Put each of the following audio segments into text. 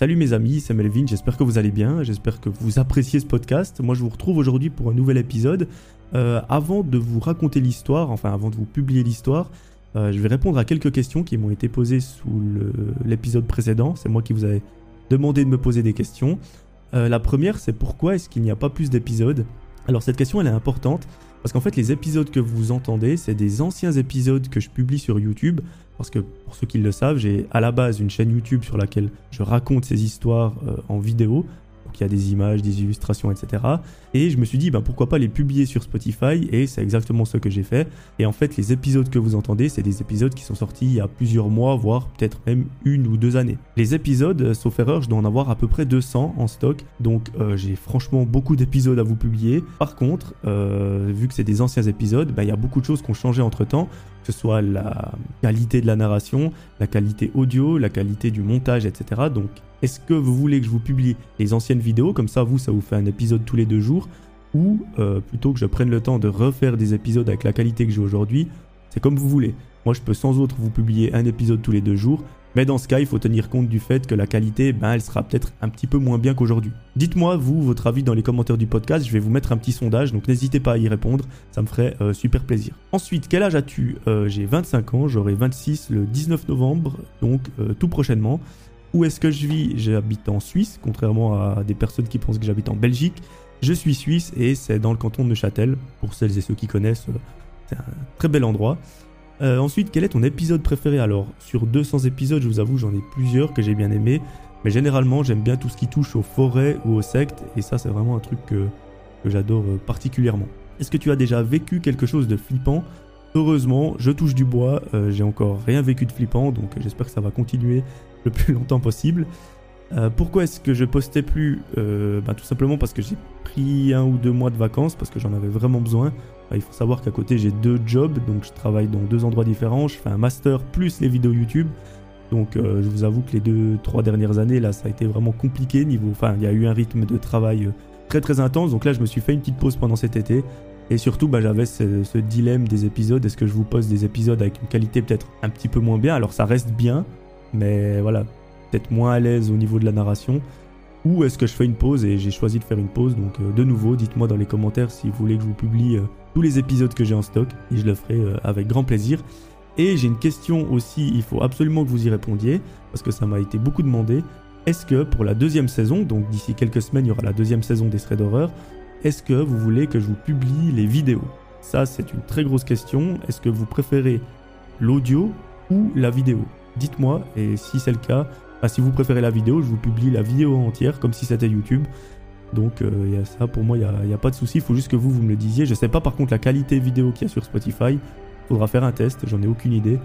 Salut mes amis, c'est Melvin, j'espère que vous allez bien, j'espère que vous appréciez ce podcast. Moi je vous retrouve aujourd'hui pour un nouvel épisode. Euh, avant de vous raconter l'histoire, enfin avant de vous publier l'histoire, euh, je vais répondre à quelques questions qui m'ont été posées sous l'épisode précédent. C'est moi qui vous avais demandé de me poser des questions. Euh, la première c'est pourquoi est-ce qu'il n'y a pas plus d'épisodes? Alors cette question elle est importante parce qu'en fait les épisodes que vous entendez c'est des anciens épisodes que je publie sur YouTube parce que pour ceux qui le savent, j'ai à la base une chaîne YouTube sur laquelle je raconte ces histoires euh, en vidéo. Donc il y a des images, des illustrations, etc. Et je me suis dit, ben, pourquoi pas les publier sur Spotify Et c'est exactement ce que j'ai fait. Et en fait, les épisodes que vous entendez, c'est des épisodes qui sont sortis il y a plusieurs mois, voire peut-être même une ou deux années. Les épisodes, euh, sauf erreur, je dois en avoir à peu près 200 en stock. Donc euh, j'ai franchement beaucoup d'épisodes à vous publier. Par contre, vu que c'est des anciens épisodes, ben, il y a beaucoup de choses qui ont changé entre temps que ce soit la qualité de la narration, la qualité audio, la qualité du montage, etc. Donc, est-ce que vous voulez que je vous publie les anciennes vidéos, comme ça, vous, ça vous fait un épisode tous les deux jours, ou euh, plutôt que je prenne le temps de refaire des épisodes avec la qualité que j'ai aujourd'hui, c'est comme vous voulez. Moi, je peux sans autre vous publier un épisode tous les deux jours, mais dans ce cas, il faut tenir compte du fait que la qualité, ben, elle sera peut-être un petit peu moins bien qu'aujourd'hui. Dites-moi, vous, votre avis dans les commentaires du podcast. Je vais vous mettre un petit sondage, donc n'hésitez pas à y répondre. Ça me ferait euh, super plaisir. Ensuite, quel âge as-tu? Euh, J'ai 25 ans, j'aurai 26 le 19 novembre, donc tout prochainement. Où est-ce que je vis? J'habite en Suisse, contrairement à des personnes qui pensent que j'habite en Belgique. Je suis suisse et c'est dans le canton de Neuchâtel. Pour celles et ceux qui connaissent, c'est un très bel endroit. Euh, ensuite, quel est ton épisode préféré? Alors, sur 200 épisodes, je vous avoue, j'en ai plusieurs que j'ai bien aimé. Mais généralement, j'aime bien tout ce qui touche aux forêts ou aux sectes. Et ça, c'est vraiment un truc que, j'adore euh, particulièrement. Est-ce que tu as déjà vécu quelque chose de flippant? Heureusement, je touche du bois. Euh, j'ai encore rien vécu de flippant. Donc, j'espère que ça va continuer le plus longtemps possible. pourquoi est-ce que je postais plus bah, Tout simplement parce que j'ai pris un ou deux mois de vacances, parce que j'en avais vraiment besoin. Bah, il faut savoir qu'à côté j'ai deux jobs, donc je travaille dans deux endroits différents, je fais un master plus les vidéos YouTube. Donc euh, je vous avoue que les deux, trois dernières années, là, ça a été vraiment compliqué niveau. Enfin, il y a eu un rythme de travail euh, très très intense. Donc là, je me suis fait une petite pause pendant cet été. Et surtout, bah, j'avais ce, dilemme des épisodes. Est-ce que je vous pose des épisodes avec une qualité peut-être un petit peu moins bien? Alors ça reste bien, mais voilà, peut-être moins à l'aise au niveau de la narration. Ou est-ce que je fais une pause et j'ai choisi de faire une pause? Donc euh, de nouveau, dites-moi dans les commentaires si vous voulez que je vous publie tous les épisodes que j'ai en stock et je le ferai euh, avec grand plaisir. Et j'ai une question aussi, il faut absolument que vous y répondiez parce que ça m'a été beaucoup demandé. Est-ce que pour la deuxième saison, donc d'ici quelques semaines, il y aura la deuxième saison des threads d'horreur, est-ce que vous voulez que je vous publie les vidéos? Ça, c'est une très grosse question. Est-ce que vous préférez l'audio ou la vidéo? Dites-moi, et si c'est le cas, bah, si vous préférez la vidéo, je vous publie la vidéo entière comme si c'était YouTube. Donc euh, il ça pour moi, il n'y a, pas de souci, il faut juste que vous, me le disiez. Je sais pas par contre la qualité vidéo qu'il y a sur Spotify. Faudra faire un test, j'en ai aucune idée.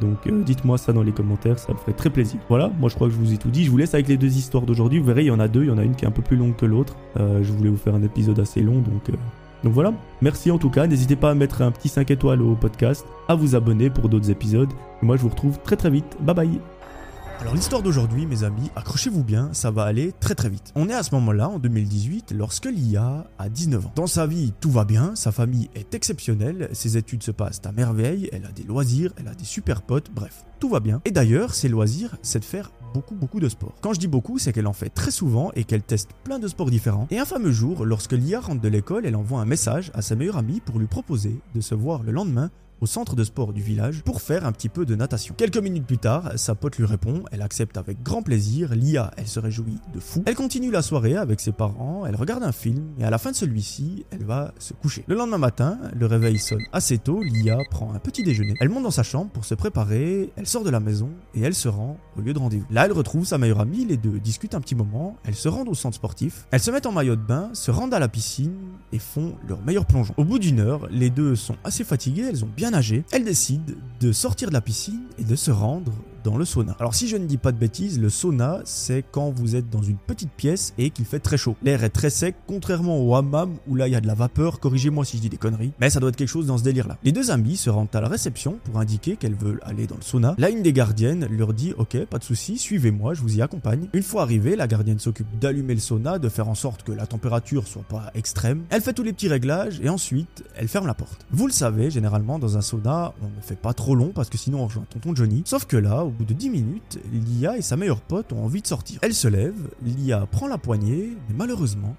Donc euh, dites-moi ça dans les commentaires, ça me ferait très plaisir. Voilà, moi je crois que je vous ai tout dit. Je vous laisse avec les deux histoires d'aujourd'hui. Vous verrez, il y en a deux, il y en a une qui est un peu plus longue que l'autre. Euh, je voulais vous faire un épisode assez long, donc, donc voilà. Merci en tout cas, n'hésitez pas à mettre un petit 5 étoiles au podcast, à vous abonner pour d'autres épisodes. Et moi je vous retrouve très très vite. Bye bye alors l'histoire d'aujourd'hui, mes amis, accrochez-vous bien, ça va aller très très vite. On est à ce moment-là, en 2018, lorsque Lia a 19 ans. Dans sa vie, tout va bien, sa famille est exceptionnelle, ses études se passent à merveille, elle a des loisirs, elle a des super potes, bref, tout va bien. Et d'ailleurs, ses loisirs, c'est de faire beaucoup beaucoup de sport. Quand je dis beaucoup, c'est qu'elle en fait très souvent et qu'elle teste plein de sports différents. Et un fameux jour, lorsque Lia rentre de l'école, elle envoie un message à sa meilleure amie pour lui proposer de se voir le lendemain au centre de sport du village pour faire un petit peu de natation. Quelques minutes plus tard, sa pote lui répond, elle accepte avec grand plaisir, Lia, elle se réjouit de fou. Elle continue la soirée avec ses parents, elle regarde un film et à la fin de celui-ci, elle va se coucher. Le lendemain matin, le réveil sonne assez tôt, Lia prend un petit déjeuner. Elle monte dans sa chambre pour se préparer, elle sort de la maison et elle se rend au lieu de rendez-vous. Là, elle retrouve sa meilleure amie, les deux discutent un petit moment, elles se rendent au centre sportif, elles se mettent en maillot de bain, se rendent à la piscine et font leur meilleur plongeon. Au bout d'une heure, les deux sont assez fatiguées, elles ont bien nagé, elles décident de sortir de la piscine et de se rendre dans le sauna. Alors si je ne dis pas de bêtises, le sauna c'est quand vous êtes dans une petite pièce et qu'il fait très chaud. L'air est très sec, contrairement au hammam où là il y a de la vapeur, corrigez-moi si je dis des conneries, mais ça doit être quelque chose dans ce délire là. Les deux amis se rendent à la réception pour indiquer qu'elles veulent aller dans le sauna. Là une des gardiennes leur dit ok pas de souci, suivez-moi, je vous y accompagne. Une fois arrivée, la gardienne s'occupe d'allumer le sauna, de faire en sorte que la température soit pas extrême. Elle fait tous les petits réglages et ensuite elle ferme la porte. Vous le savez, généralement dans un sauna on ne fait pas trop long parce que sinon on rejoint tonton Johnny. Sauf que là, bout de 10 minutes, Lia et sa meilleure pote ont envie de sortir. Elle se lève, Lia prend la poignée, mais malheureusement,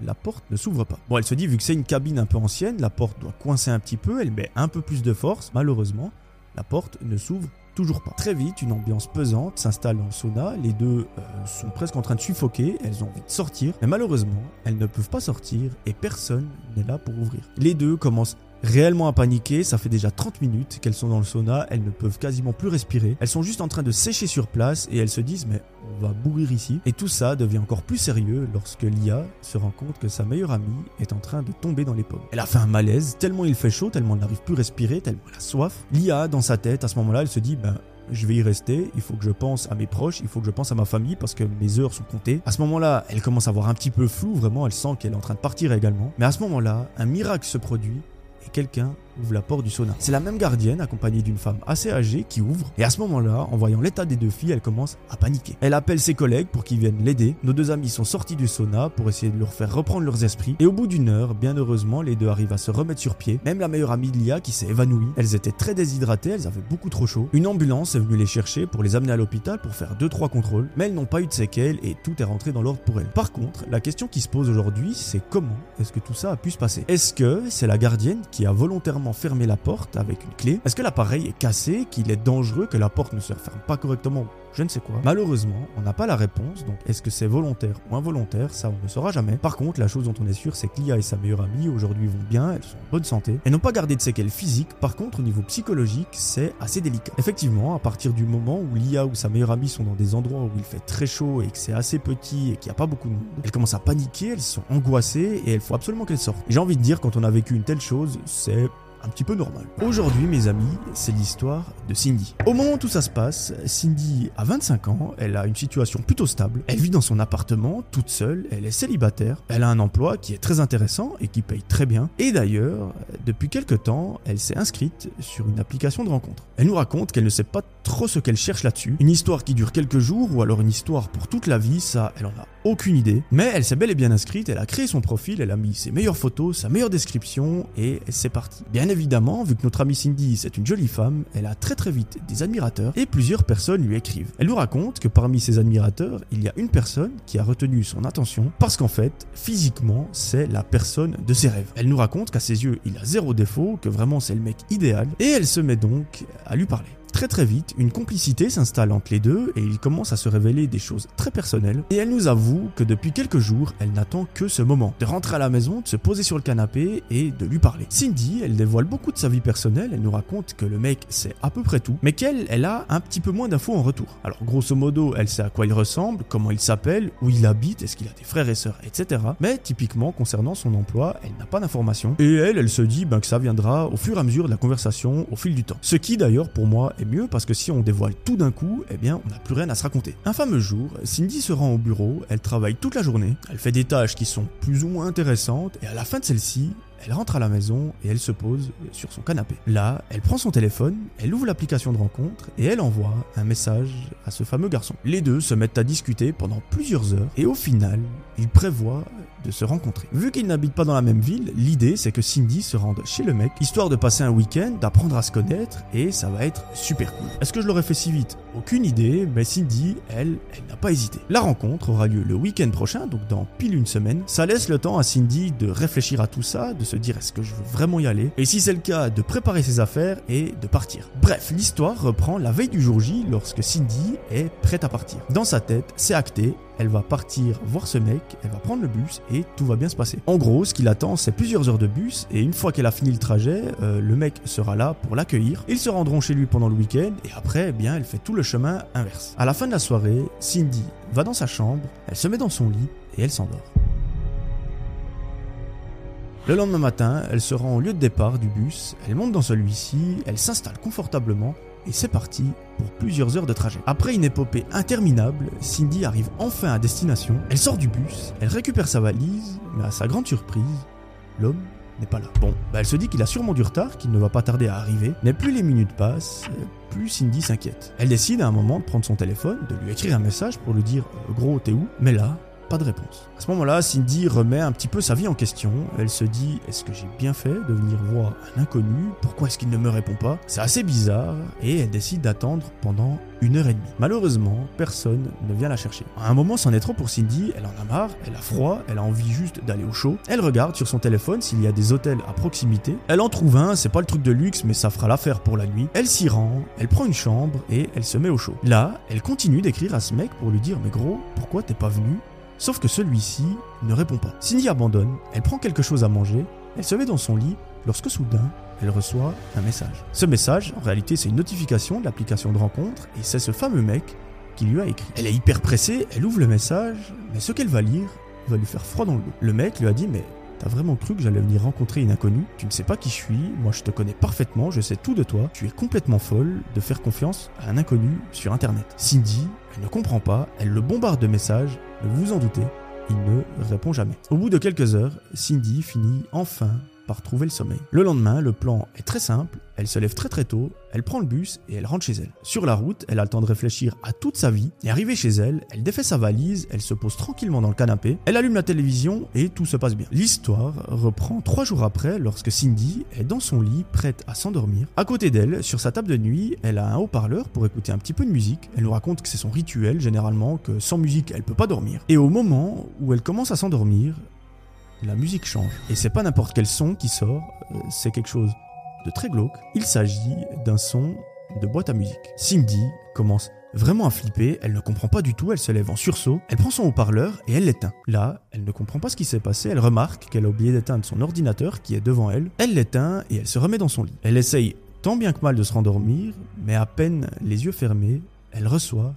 la porte ne s'ouvre pas. Bon, elle se dit, vu que c'est une cabine un peu ancienne, la porte doit coincer un petit peu, elle met un peu plus de force, malheureusement, la porte ne s'ouvre toujours pas. Très vite, une ambiance pesante s'installe dans le sauna, les deux euh, sont presque en train de suffoquer, elles ont envie de sortir, mais malheureusement, elles ne peuvent pas sortir et personne n'est là pour ouvrir. Les deux commencent réellement à paniquer, ça fait déjà 30 minutes qu'elles sont dans le sauna, elles ne peuvent quasiment plus respirer, elles sont juste en train de sécher sur place et elles se disent mais on va mourir ici. Et tout ça devient encore plus sérieux lorsque Lia se rend compte que sa meilleure amie est en train de tomber dans les pommes. Elle a fait un malaise, tellement il fait chaud, tellement elle n'arrive plus à respirer, tellement elle a soif. Lia, dans sa tête, à ce moment-là, elle se dit ben je vais y rester, il faut que je pense à mes proches, il faut que je pense à ma famille parce que mes heures sont comptées. À ce moment-là, elle commence à voir un petit peu flou, vraiment, elle sent qu'elle est en train de partir également. Mais à ce moment-là, un miracle se produit quelqu'un ouvre la porte du sauna. C'est la même gardienne accompagnée d'une femme assez âgée qui ouvre et à ce moment-là, en voyant l'état des deux filles, elle commence à paniquer. Elle appelle ses collègues pour qu'ils viennent l'aider. Nos deux amis sont sortis du sauna pour essayer de leur faire reprendre leurs esprits et au bout d'une heure, bien heureusement, les deux arrivent à se remettre sur pied. Même la meilleure amie de Lia qui s'est évanouie. Elles étaient très déshydratées, elles avaient beaucoup trop chaud. Une ambulance est venue les chercher pour les amener à l'hôpital pour faire 2-3 contrôles, mais elles n'ont pas eu de séquelles et tout est rentré dans l'ordre pour elles. Par contre, la question qui se pose aujourd'hui, c'est comment est-ce que tout ça a pu se passer? Est-ce que c'est la gardienne qui a volontairement fermer la porte avec une clé. Est-ce que l'appareil est cassé, qu'il est dangereux, que la porte ne se referme pas correctement? Je ne sais quoi. Malheureusement, on n'a pas la réponse, donc est-ce que c'est volontaire ou involontaire, ça on ne saura jamais. Par contre, la chose dont on est sûr, c'est que Lia et sa meilleure amie aujourd'hui vont bien, elles sont en bonne santé, elles n'ont pas gardé de séquelles physiques, par contre au niveau psychologique, c'est assez délicat. Effectivement, à partir du moment où Lia ou sa meilleure amie sont dans des endroits où il fait très chaud et que c'est assez petit et qu'il n'y a pas beaucoup de monde, elles commencent à paniquer, elles sont angoissées et il faut absolument qu'elles sortent. J'ai envie de dire, quand on a vécu une telle chose, c'est un petit peu normal. Aujourd'hui, mes amis, c'est l'histoire de Cindy. Au moment où tout ça se passe, Cindy a 25 ans, elle a une situation plutôt stable, elle vit dans son appartement toute seule, elle est célibataire, elle a un emploi qui est très intéressant et qui paye très bien. Et d'ailleurs, depuis quelques temps, elle s'est inscrite sur une application de rencontre. Elle nous raconte qu'elle ne sait pas trop ce qu'elle cherche là-dessus. Une histoire qui dure quelques jours ou alors une histoire pour toute la vie, ça, elle en a aucune idée. Mais elle s'est bel et bien inscrite, elle a créé son profil, elle a mis ses meilleures photos, sa meilleure description et c'est parti. Bien évidemment, vu que notre amie Cindy c'est une jolie femme, elle a très très vite des admirateurs et plusieurs personnes lui écrivent. Elle nous raconte que parmi ses admirateurs, il y a une personne qui a retenu son attention parce qu'en fait, physiquement, c'est la personne de ses rêves. Elle nous raconte qu'à ses yeux, il a zéro défaut, que vraiment c'est le mec idéal et elle se met donc à lui parler. Très très vite, une complicité s'installe entre les deux et il commence à se révéler des choses très personnelles. Et elle nous avoue que depuis quelques jours, elle n'attend que ce moment de rentrer à la maison, de se poser sur le canapé et de lui parler. Cindy, elle dévoile beaucoup de sa vie personnelle, elle nous raconte que le mec sait à peu près tout, mais qu'elle, elle a un petit peu moins d'infos en retour. Alors grosso modo, elle sait à quoi il ressemble, comment il s'appelle, où il habite, est-ce qu'il a des frères et sœurs, etc. Mais typiquement, concernant son emploi, elle n'a pas d'informations. Et elle, elle se dit ben, que ça viendra au fur et à mesure de la conversation, au fil du temps. Ce qui d'ailleurs pour moi est mieux parce que si on dévoile tout d'un coup, eh bien on n'a plus rien à se raconter. Un fameux jour, Cindy se rend au bureau, elle travaille toute la journée, elle fait des tâches qui sont plus ou moins intéressantes et à la fin de celle-ci, elle rentre à la maison et elle se pose sur son canapé. Là, elle prend son téléphone, elle ouvre l'application de rencontre et elle envoie un message à ce fameux garçon. Les deux se mettent à discuter pendant plusieurs heures et au final, ils prévoient de se rencontrer. Vu qu'ils n'habitent pas dans la même ville, l'idée c'est que Cindy se rende chez le mec, histoire de passer un week-end, d'apprendre à se connaître, et ça va être super cool. Est-ce que je l'aurais fait si vite? Aucune idée, mais Cindy, elle, elle n'a pas hésité. La rencontre aura lieu le week-end prochain, donc dans pile une semaine. Ça laisse le temps à Cindy de réfléchir à tout ça, de se dire est-ce que je veux vraiment y aller, et si c'est le cas, de préparer ses affaires et de partir. Bref, l'histoire reprend la veille du jour J lorsque Cindy est prête à partir. Dans sa tête, c'est acté, elle va partir voir ce mec, elle va prendre le bus et tout va bien se passer. En gros, ce qui l'attend, c'est plusieurs heures de bus et une fois qu'elle a fini le trajet, euh, le mec sera là pour l'accueillir. Ils se rendront chez lui pendant le week-end et après, eh bien, elle fait tout le chemin inverse. À la fin de la soirée, Cindy va dans sa chambre, elle se met dans son lit et elle s'endort. Le lendemain matin, elle se rend au lieu de départ du bus, elle monte dans celui-ci, elle s'installe confortablement et c'est parti pour plusieurs heures de trajet. Après une épopée interminable, Cindy arrive enfin à destination, elle sort du bus, elle récupère sa valise, mais à sa grande surprise, l'homme n'est pas là. Bon, bah elle se dit qu'il a sûrement du retard, qu'il ne va pas tarder à arriver, mais plus les minutes passent, plus Cindy s'inquiète. Elle décide à un moment de prendre son téléphone, de lui écrire un message pour lui dire euh, gros t'es où? Mais là, pas de réponse. À ce moment-là, Cindy remet un petit peu sa vie en question. Elle se dit est-ce que j'ai bien fait de venir voir un inconnu? Pourquoi est-ce qu'il ne me répond pas? C'est assez bizarre et elle décide d'attendre pendant une heure et demie. Malheureusement, personne ne vient la chercher. À un moment, c'en est trop pour Cindy, elle en a marre, elle a froid, elle a envie juste d'aller au chaud. Elle regarde sur son téléphone s'il y a des hôtels à proximité. Elle en trouve un, c'est pas le truc de luxe, mais ça fera l'affaire pour la nuit. Elle s'y rend, elle prend une chambre et elle se met au chaud. Là, elle continue d'écrire à ce mec pour lui dire Mais gros, pourquoi t'es pas venu Sauf que celui-ci ne répond pas. Cindy abandonne, elle prend quelque chose à manger, elle se met dans son lit lorsque soudain, elle reçoit un message. Ce message, en réalité, c'est une notification de l'application de rencontre et c'est ce fameux mec qui lui a écrit. Elle est hyper pressée, elle ouvre le message, mais ce qu'elle va lire va lui faire froid dans le dos. Le mec lui a dit mais T'as vraiment cru que j'allais venir rencontrer une inconnue? Tu ne sais pas qui je suis, moi je te connais parfaitement, je sais tout de toi. Tu es complètement folle de faire confiance à un inconnu sur internet. Cindy, elle ne comprend pas, elle le bombarde de messages, mais vous vous en doutez, il ne répond jamais. Au bout de quelques heures, Cindy finit enfin par trouver le sommeil. Le lendemain, le plan est très simple, elle se lève très très tôt, elle prend le bus et elle rentre chez elle. Sur la route, elle a le temps de réfléchir à toute sa vie, et arrivée chez elle, elle défait sa valise, elle se pose tranquillement dans le canapé, elle allume la télévision et tout se passe bien. L'histoire reprend trois jours après lorsque Cindy est dans son lit prête à s'endormir. À côté d'elle, sur sa table de nuit, elle a un haut-parleur pour écouter un petit peu de musique. Elle nous raconte que c'est son rituel généralement, que sans musique elle peut pas dormir. Et au moment où elle commence à s'endormir, la musique change. Et c'est pas n'importe quel son qui sort, euh, c'est quelque chose de très glauque. Il s'agit d'un son de boîte à musique. Cindy commence vraiment à flipper, elle ne comprend pas du tout, elle se lève en sursaut, elle prend son haut-parleur et elle l'éteint. Là, elle ne comprend pas ce qui s'est passé, elle remarque qu'elle a oublié d'éteindre son ordinateur qui est devant elle. Elle l'éteint et elle se remet dans son lit. Elle essaye tant bien que mal de se rendormir, mais à peine les yeux fermés, elle reçoit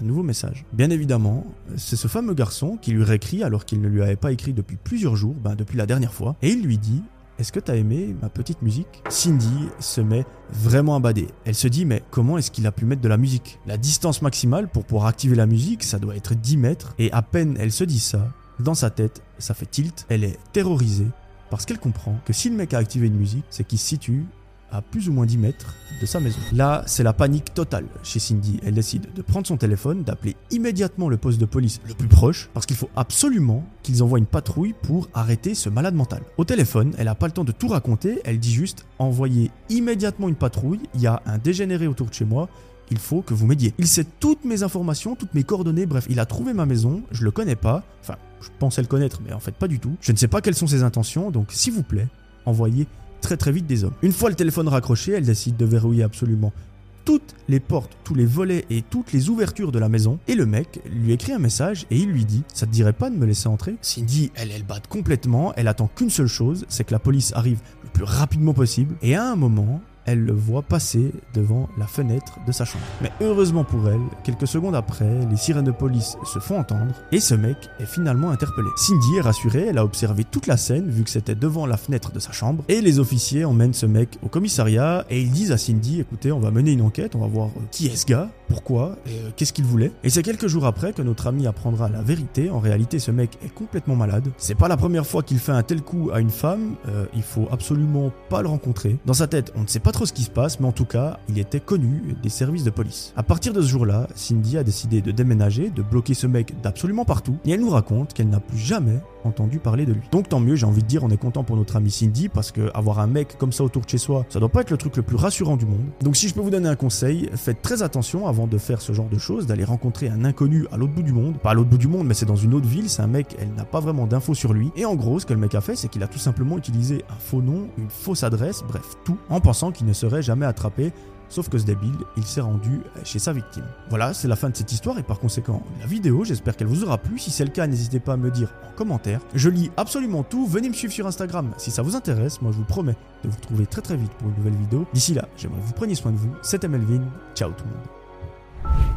un nouveau message. Bien évidemment, c'est ce fameux garçon qui lui réécrit alors qu'il ne lui avait pas écrit depuis plusieurs jours, ben depuis la dernière fois, et il lui dit est-ce que t'as aimé ma petite musique? Cindy se met vraiment à bader. Elle se dit mais comment est-ce qu'il a pu mettre de la musique? La distance maximale pour pouvoir activer la musique, ça doit être 10 mètres. Et à peine elle se dit ça, dans sa tête, ça fait tilt. Elle est terrorisée parce qu'elle comprend que si le mec a activé une musique, c'est qu'il se situe à plus ou moins 10 mètres de sa maison. Là, c'est la panique totale chez Cindy. Elle décide de prendre son téléphone, d'appeler immédiatement le poste de police le plus proche, parce qu'il faut absolument qu'ils envoient une patrouille pour arrêter ce malade mental. Au téléphone, elle n'a pas le temps de tout raconter, elle dit juste envoyez immédiatement une patrouille, il y a un dégénéré autour de chez moi, il faut que vous m'aidiez. Il sait toutes mes informations, toutes mes coordonnées, bref, il a trouvé ma maison, je le connais pas, enfin, je pensais le connaître, mais en fait pas du tout. Je ne sais pas quelles sont ses intentions, donc s'il vous plaît, envoyez très vite des hommes. Une fois le téléphone raccroché, elle décide de verrouiller absolument toutes les portes, tous les volets et toutes les ouvertures de la maison. Et le mec lui écrit un message et il lui dit Ça te dirait pas de me laisser entrer? Cindy, elle, elle bat complètement. Elle attend qu'une seule chose c'est que la police arrive le plus rapidement possible. Et à un moment, elle le voit passer devant la fenêtre de sa chambre. Mais heureusement pour elle, quelques secondes après, les sirènes de police se font entendre et ce mec est finalement interpellé. Cindy est rassurée, elle a observé toute la scène vu que c'était devant la fenêtre de sa chambre et les officiers emmènent ce mec au commissariat et ils disent à Cindy écoutez, on va mener une enquête, on va voir qui est ce gars, pourquoi et euh, qu'est-ce qu'il voulait. Et c'est quelques jours après que notre ami apprendra la vérité. En réalité, ce mec est complètement malade. C'est pas la première fois qu'il fait un tel coup à une femme, euh, il faut absolument pas le rencontrer. Dans sa tête, on ne sait pas trop ce qui se passe, mais en tout cas, il était connu des services de police. À partir de ce jour-là, Cindy a décidé de déménager, de bloquer ce mec d'absolument partout, et elle nous raconte qu'elle n'a plus jamais entendu parler de lui. Donc tant mieux, j'ai envie de dire, on est content pour notre ami Cindy parce que avoir un mec comme ça autour de chez soi, ça doit pas être le truc le plus rassurant du monde. Donc si je peux vous donner un conseil, faites très attention de faire ce genre de choses, d'aller rencontrer un inconnu à l'autre bout du monde. Pas à l'autre bout du monde, mais c'est dans une autre ville, c'est un mec, elle n'a pas vraiment d'infos sur lui. Et en gros, ce que le mec a fait, c'est qu'il a tout simplement utilisé un faux nom, une fausse adresse, bref, tout, en pensant qu'il ne serait jamais attrapé Sauf que ce débile, il s'est rendu chez sa victime. Voilà, c'est la fin de cette histoire et par conséquent la vidéo. J'espère qu'elle vous aura plu. Si c'est le cas, n'hésitez pas à me dire en commentaire. Je lis absolument tout. Venez me suivre sur Instagram si ça vous intéresse. Moi, je vous promets de vous retrouver très très vite pour une nouvelle vidéo. D'ici là, j'aimerais que vous preniez soin de vous. C'était Melvin. Ciao tout le monde. you